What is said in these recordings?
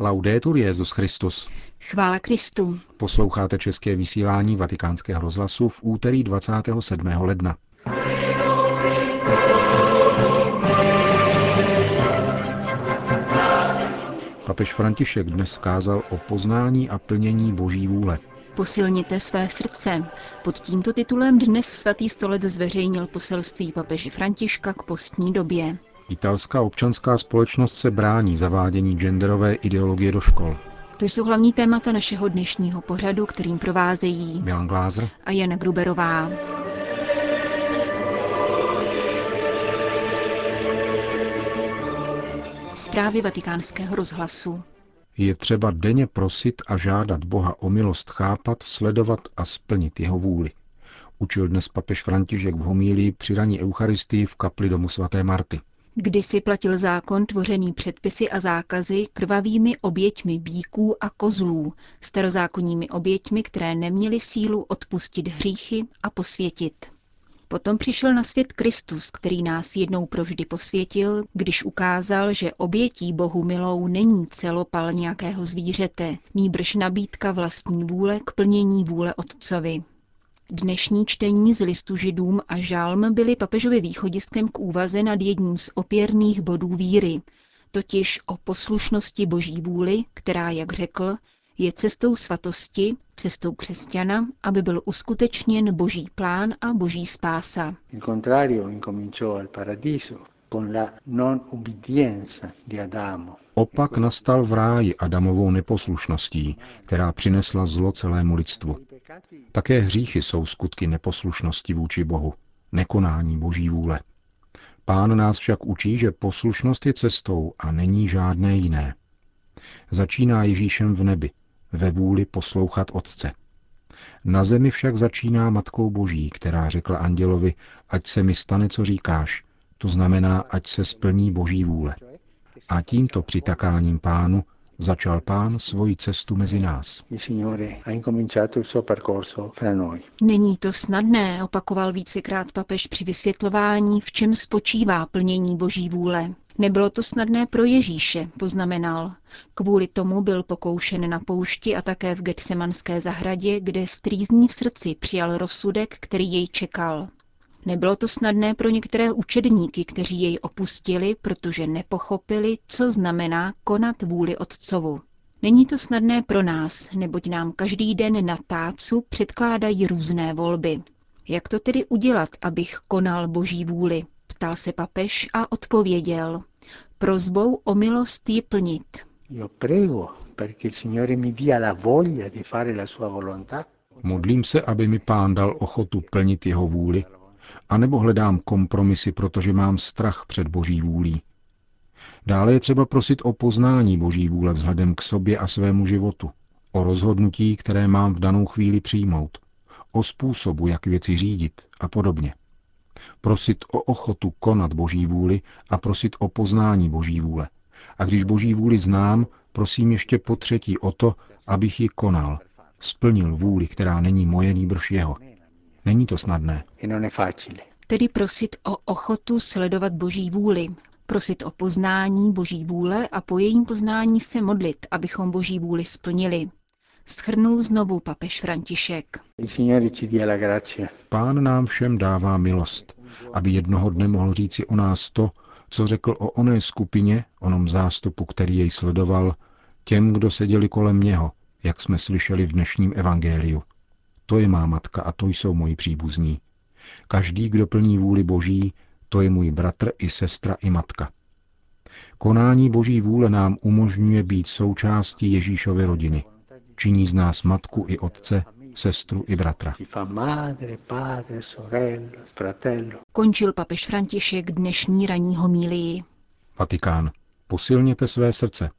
Laudetur Jezus Christus. Chvála Kristu. Posloucháte české vysílání Vatikánského rozhlasu v úterý 27. ledna. Papež František dnes kázal o poznání a plnění Boží vůle. Posilněte své srdce. Pod tímto titulem dnes svatý stolec zveřejnil poselství papeži Františka k postní době. Italská občanská společnost se brání zavádění genderové ideologie do škol. To jsou hlavní témata našeho dnešního pořadu, kterým provázejí Milan Glázer a Jana Gruberová. Zprávy vatikánského rozhlasu. Je třeba denně prosit a žádat Boha o milost chápat, sledovat a splnit jeho vůli. Učil dnes papež František v homílii při raní Eucharistii v kapli domu svaté Marty. Kdysi platil zákon tvořený předpisy a zákazy krvavými oběťmi bíků a kozlů, starozákonními oběťmi, které neměly sílu odpustit hříchy a posvětit. Potom přišel na svět Kristus, který nás jednou provždy posvětil, když ukázal, že obětí Bohu milou není celopal nějakého zvířete, nýbrž nabídka vlastní vůle k plnění vůle Otcovi. Dnešní čtení z listu židům a žalm byly papežovi východiskem k úvaze nad jedním z opěrných bodů víry, totiž o poslušnosti boží vůli, která, jak řekl, je cestou svatosti, cestou křesťana, aby byl uskutečněn boží plán a boží spása. Opak nastal v ráji Adamovou neposlušností, která přinesla zlo celému lidstvu. Také hříchy jsou skutky neposlušnosti vůči Bohu, nekonání boží vůle. Pán nás však učí, že poslušnost je cestou a není žádné jiné. Začíná Ježíšem v nebi, ve vůli poslouchat Otce. Na zemi však začíná Matkou Boží, která řekla andělovi, ať se mi stane, co říkáš, to znamená, ať se splní Boží vůle. A tímto přitakáním pánu začal pán svoji cestu mezi nás. Není to snadné, opakoval vícekrát papež při vysvětlování, v čem spočívá plnění Boží vůle. Nebylo to snadné pro Ježíše, poznamenal. Kvůli tomu byl pokoušen na poušti a také v Getsemanské zahradě, kde strýzní v srdci přijal rozsudek, který jej čekal. Nebylo to snadné pro některé učedníky, kteří jej opustili, protože nepochopili, co znamená konat vůli Otcovu. Není to snadné pro nás, neboť nám každý den na tácu předkládají různé volby. Jak to tedy udělat, abych konal Boží vůli? Ptal se papež a odpověděl. Prozbou o milost ji plnit. Modlím se, aby mi pán dal ochotu plnit jeho vůli, anebo hledám kompromisy, protože mám strach před boží vůlí. Dále je třeba prosit o poznání boží vůle vzhledem k sobě a svému životu, o rozhodnutí, které mám v danou chvíli přijmout, o způsobu, jak věci řídit a podobně. Prosit o ochotu konat boží vůli a prosit o poznání boží vůle. A když boží vůli znám, prosím ještě po třetí o to, abych ji konal, splnil vůli, která není moje, nýbrž jeho. Není to snadné. Tedy prosit o ochotu sledovat Boží vůli, prosit o poznání Boží vůle a po jejím poznání se modlit, abychom Boží vůli splnili. Schrnul znovu papež František. Pán nám všem dává milost, aby jednoho dne mohl říci o nás to, co řekl o oné skupině, onom zástupu, který jej sledoval, těm, kdo seděli kolem něho, jak jsme slyšeli v dnešním evangeliu. To je má matka a to jsou moji příbuzní. Každý, kdo plní vůli Boží, to je můj bratr i sestra i matka. Konání Boží vůle nám umožňuje být součástí Ježíšovy rodiny. Činí z nás matku i otce, sestru i bratra. Končil papež František dnešní ranní homílii. Vatikán. Posilněte své srdce.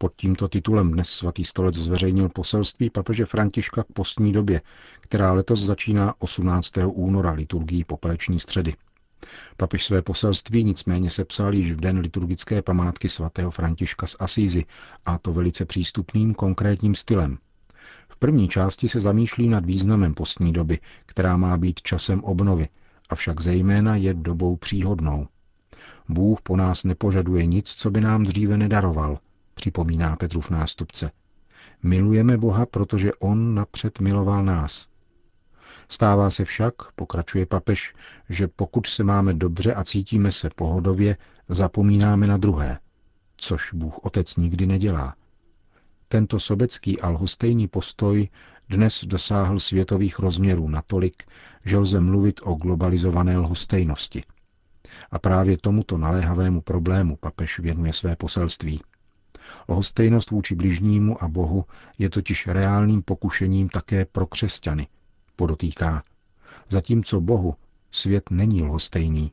Pod tímto titulem dnes svatý stolec zveřejnil poselství papeže Františka k postní době, která letos začíná 18. února liturgii popeleční středy. Papež své poselství nicméně sepsal již v den liturgické památky svatého Františka z Asízy, a to velice přístupným konkrétním stylem. V první části se zamýšlí nad významem postní doby, která má být časem obnovy, avšak zejména je dobou příhodnou. Bůh po nás nepožaduje nic, co by nám dříve nedaroval, připomíná Petrův nástupce. Milujeme Boha, protože On napřed miloval nás. Stává se však, pokračuje papež, že pokud se máme dobře a cítíme se pohodově, zapomínáme na druhé, což Bůh Otec nikdy nedělá. Tento sobecký a lhostejný postoj dnes dosáhl světových rozměrů natolik, že lze mluvit o globalizované lhostejnosti. A právě tomuto naléhavému problému papež věnuje své poselství. Lhostejnost vůči bližnímu a Bohu je totiž reálným pokušením také pro křesťany, podotýká. Zatímco Bohu svět není lhostejný.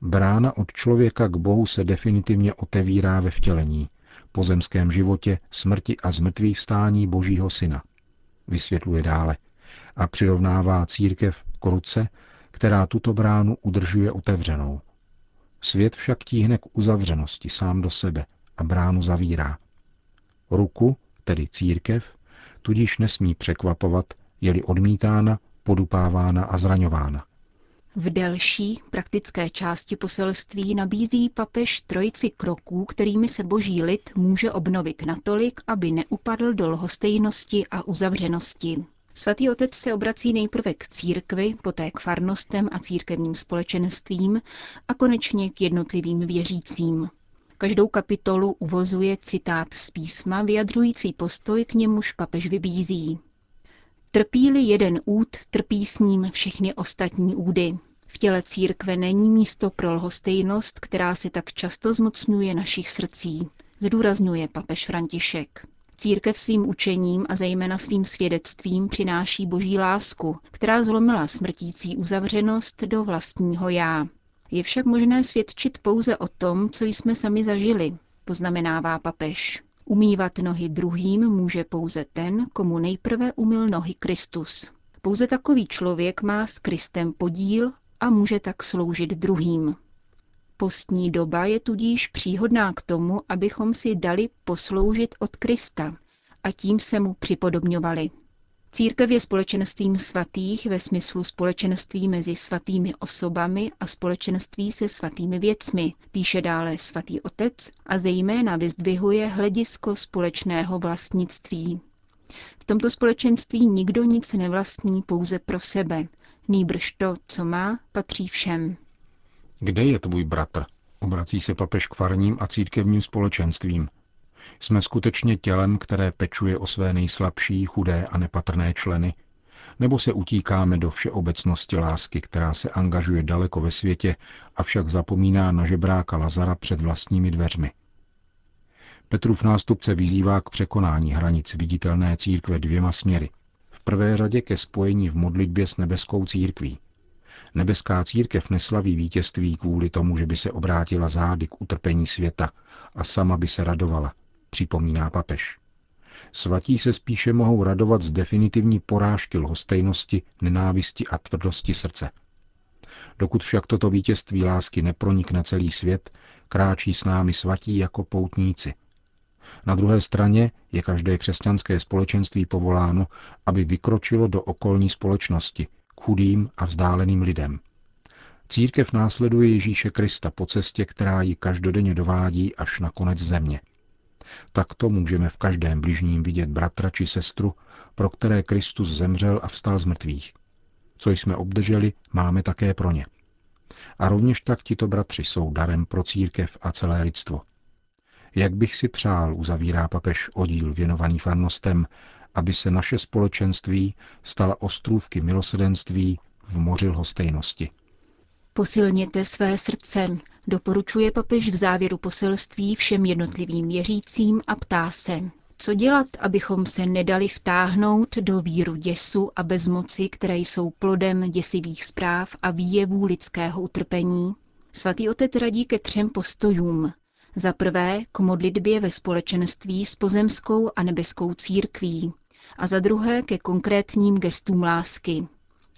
Brána od člověka k Bohu se definitivně otevírá ve vtělení, pozemském životě, smrti a zmrtvých vstání Božího Syna. Vysvětluje dále a přirovnává církev k ruce, která tuto bránu udržuje otevřenou. Svět však tíhne k uzavřenosti sám do sebe a bránu zavírá. Ruku, tedy církev, tudíž nesmí překvapovat, je-li odmítána, podupávána a zraňována. V delší praktické části poselství nabízí papež trojici kroků, kterými se boží lid může obnovit natolik, aby neupadl do lhostejnosti a uzavřenosti. Svatý otec se obrací nejprve k církvi, poté k farnostem a církevním společenstvím a konečně k jednotlivým věřícím. Každou kapitolu uvozuje citát z písma vyjadřující postoj, k němuž papež vybízí. Trpí-li jeden úd, trpí s ním všechny ostatní údy. V těle církve není místo pro lhostejnost, která se tak často zmocňuje našich srdcí, zdůrazňuje papež František. Církev svým učením a zejména svým svědectvím přináší boží lásku, která zlomila smrtící uzavřenost do vlastního já. Je však možné svědčit pouze o tom, co jsme sami zažili, poznamenává papež. Umývat nohy druhým může pouze ten, komu nejprve umyl nohy Kristus. Pouze takový člověk má s Kristem podíl a může tak sloužit druhým. Postní doba je tudíž příhodná k tomu, abychom si dali posloužit od Krista a tím se mu připodobňovali. Církev je společenstvím svatých ve smyslu společenství mezi svatými osobami a společenství se svatými věcmi, píše dále svatý otec a zejména vyzdvihuje hledisko společného vlastnictví. V tomto společenství nikdo nic nevlastní pouze pro sebe, nýbrž to, co má, patří všem. Kde je tvůj bratr? Obrací se papež k farním a církevním společenstvím. Jsme skutečně tělem, které pečuje o své nejslabší, chudé a nepatrné členy? Nebo se utíkáme do všeobecnosti lásky, která se angažuje daleko ve světě, avšak zapomíná na žebráka Lazara před vlastními dveřmi? Petrův nástupce vyzývá k překonání hranic viditelné církve dvěma směry. V prvé řadě ke spojení v modlitbě s nebeskou církví. Nebeská církev neslaví vítězství kvůli tomu, že by se obrátila zády k utrpení světa a sama by se radovala, připomíná papež. Svatí se spíše mohou radovat z definitivní porážky lhostejnosti, nenávisti a tvrdosti srdce. Dokud však toto vítězství lásky nepronikne celý svět, kráčí s námi svatí jako poutníci. Na druhé straně je každé křesťanské společenství povoláno, aby vykročilo do okolní společnosti, k chudým a vzdáleným lidem. Církev následuje Ježíše Krista po cestě, která ji každodenně dovádí až na konec země. Takto můžeme v každém bližním vidět bratra či sestru, pro které Kristus zemřel a vstal z mrtvých. Co jsme obdrželi, máme také pro ně. A rovněž tak tito bratři jsou darem pro církev a celé lidstvo. Jak bych si přál, uzavírá papež oddíl věnovaný farnostem, aby se naše společenství stala ostrůvky milosedenství v moři lhostejnosti. Posilněte své srdce, doporučuje papež v závěru poselství všem jednotlivým věřícím a ptá se, co dělat, abychom se nedali vtáhnout do víru děsu a bezmoci, které jsou plodem děsivých zpráv a výjevů lidského utrpení? Svatý otec radí ke třem postojům. Za prvé k modlitbě ve společenství s pozemskou a nebeskou církví a za druhé ke konkrétním gestům lásky.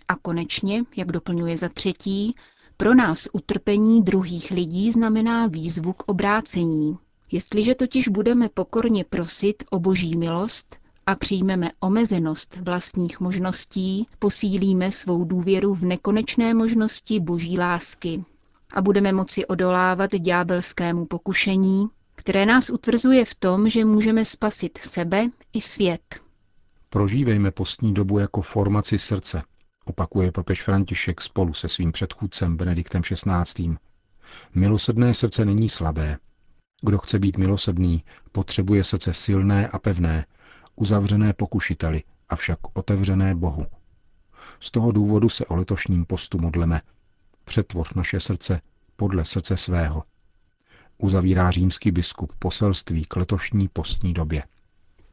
A konečně, jak doplňuje za třetí, pro nás utrpení druhých lidí znamená výzvu k obrácení. Jestliže totiž budeme pokorně prosit o boží milost a přijmeme omezenost vlastních možností, posílíme svou důvěru v nekonečné možnosti boží lásky a budeme moci odolávat ďábelskému pokušení, které nás utvrzuje v tom, že můžeme spasit sebe i svět. Prožívejme postní dobu jako formaci srdce, opakuje papež František spolu se svým předchůdcem Benediktem XVI. Milosrdné srdce není slabé. Kdo chce být milosrdný, potřebuje srdce silné a pevné, uzavřené pokušiteli, avšak otevřené Bohu. Z toho důvodu se o letošním postu modleme. Přetvoř naše srdce podle srdce svého. Uzavírá římský biskup poselství k letošní postní době.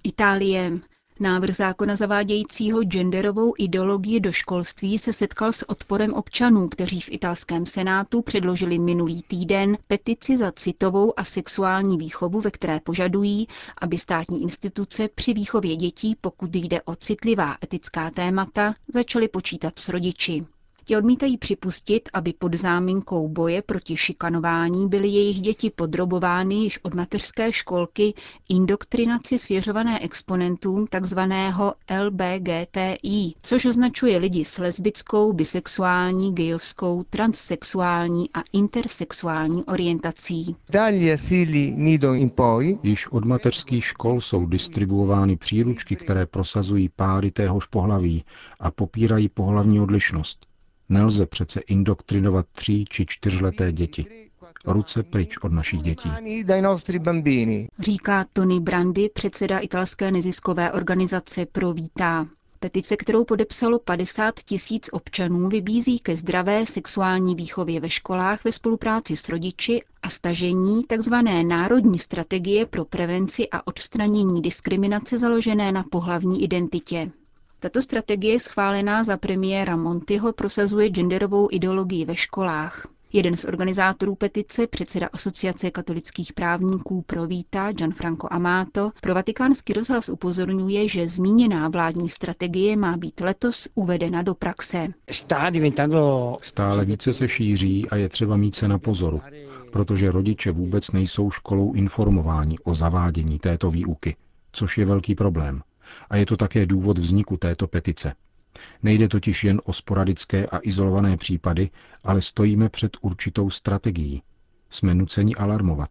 Itálie. Návrh zákona zavádějícího genderovou ideologii do školství se setkal s odporem občanů, kteří v italském senátu předložili minulý týden petici za citovou a sexuální výchovu, ve které požadují, aby státní instituce při výchově dětí, pokud jde o citlivá etická témata, začaly počítat s rodiči. Ti odmítají připustit, aby pod záminkou boje proti šikanování byly jejich děti podrobovány již od mateřské školky indoktrinaci svěřované exponentům tzv. LBGTI, což označuje lidi s lesbickou, bisexuální, gejovskou, transsexuální a intersexuální orientací. Již od mateřských škol jsou distribuovány příručky, které prosazují páry téhož pohlaví a popírají pohlavní odlišnost. Nelze přece indoktrinovat tří či čtyřleté děti. Ruce pryč od našich dětí. Říká Tony Brandy, předseda italské neziskové organizace Pro Vita. Petice, kterou podepsalo 50 tisíc občanů, vybízí ke zdravé sexuální výchově ve školách ve spolupráci s rodiči a stažení tzv. národní strategie pro prevenci a odstranění diskriminace založené na pohlavní identitě. Tato strategie schválená za premiéra Montyho prosazuje genderovou ideologii ve školách. Jeden z organizátorů petice, předseda Asociace katolických právníků pro Víta, Gianfranco Amato, pro vatikánský rozhlas upozorňuje, že zmíněná vládní strategie má být letos uvedena do praxe. Stále více se šíří a je třeba mít se na pozoru, protože rodiče vůbec nejsou školou informováni o zavádění této výuky, což je velký problém. A je to také důvod vzniku této petice. Nejde totiž jen o sporadické a izolované případy, ale stojíme před určitou strategií. Jsme nuceni alarmovat.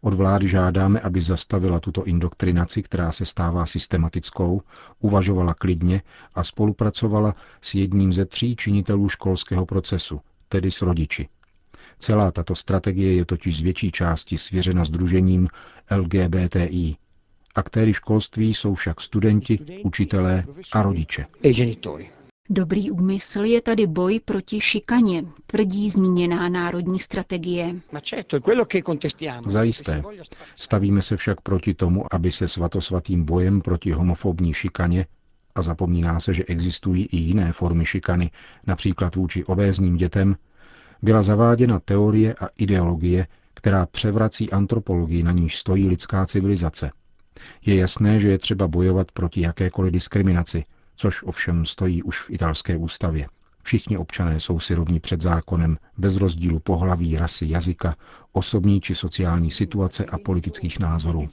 Od vlády žádáme, aby zastavila tuto indoktrinaci, která se stává systematickou, uvažovala klidně a spolupracovala s jedním ze tří činitelů školského procesu, tedy s rodiči. Celá tato strategie je totiž z větší části svěřena združením LGBTI, Aktéry školství jsou však studenti, učitelé a rodiče. Dobrý úmysl je tady boj proti šikaně, tvrdí zmíněná národní strategie. Zajisté. Stavíme se však proti tomu, aby se svatosvatým bojem proti homofobní šikaně a zapomíná se, že existují i jiné formy šikany, například vůči obézním dětem, byla zaváděna teorie a ideologie, která převrací antropologii, na níž stojí lidská civilizace – je jasné, že je třeba bojovat proti jakékoliv diskriminaci, což ovšem stojí už v italské ústavě. Všichni občané jsou si rovní před zákonem, bez rozdílu pohlaví, rasy, jazyka, osobní či sociální situace a politických názorů.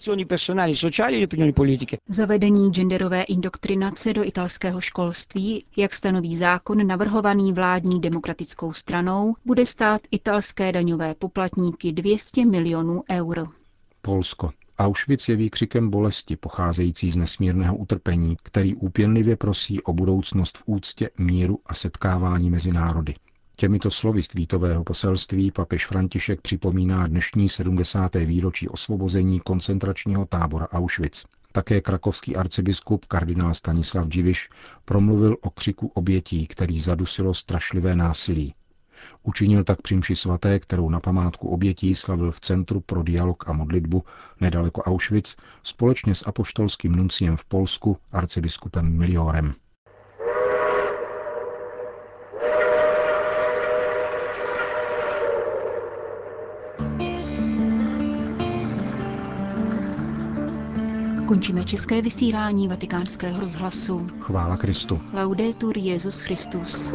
Zavedení genderové indoktrinace do italského školství, jak stanoví zákon navrhovaný vládní demokratickou stranou, bude stát italské daňové poplatníky 200 milionů eur. Polsko. Auschwitz je výkřikem bolesti pocházející z nesmírného utrpení, který úpěnlivě prosí o budoucnost v úctě, míru a setkávání mezi národy. Těmito slovy stvítového poselství papež František připomíná dnešní 70. výročí osvobození koncentračního tábora Auschwitz. Také krakovský arcibiskup kardinál Stanislav Dživiš promluvil o křiku obětí, který zadusilo strašlivé násilí. Učinil tak při svaté, kterou na památku obětí slavil v Centru pro dialog a modlitbu nedaleko Auschwitz společně s apoštolským nunciem v Polsku arcibiskupem Miliorem. Končíme české vysílání vatikánského rozhlasu. Chvála Kristu. Laudetur Jezus Christus.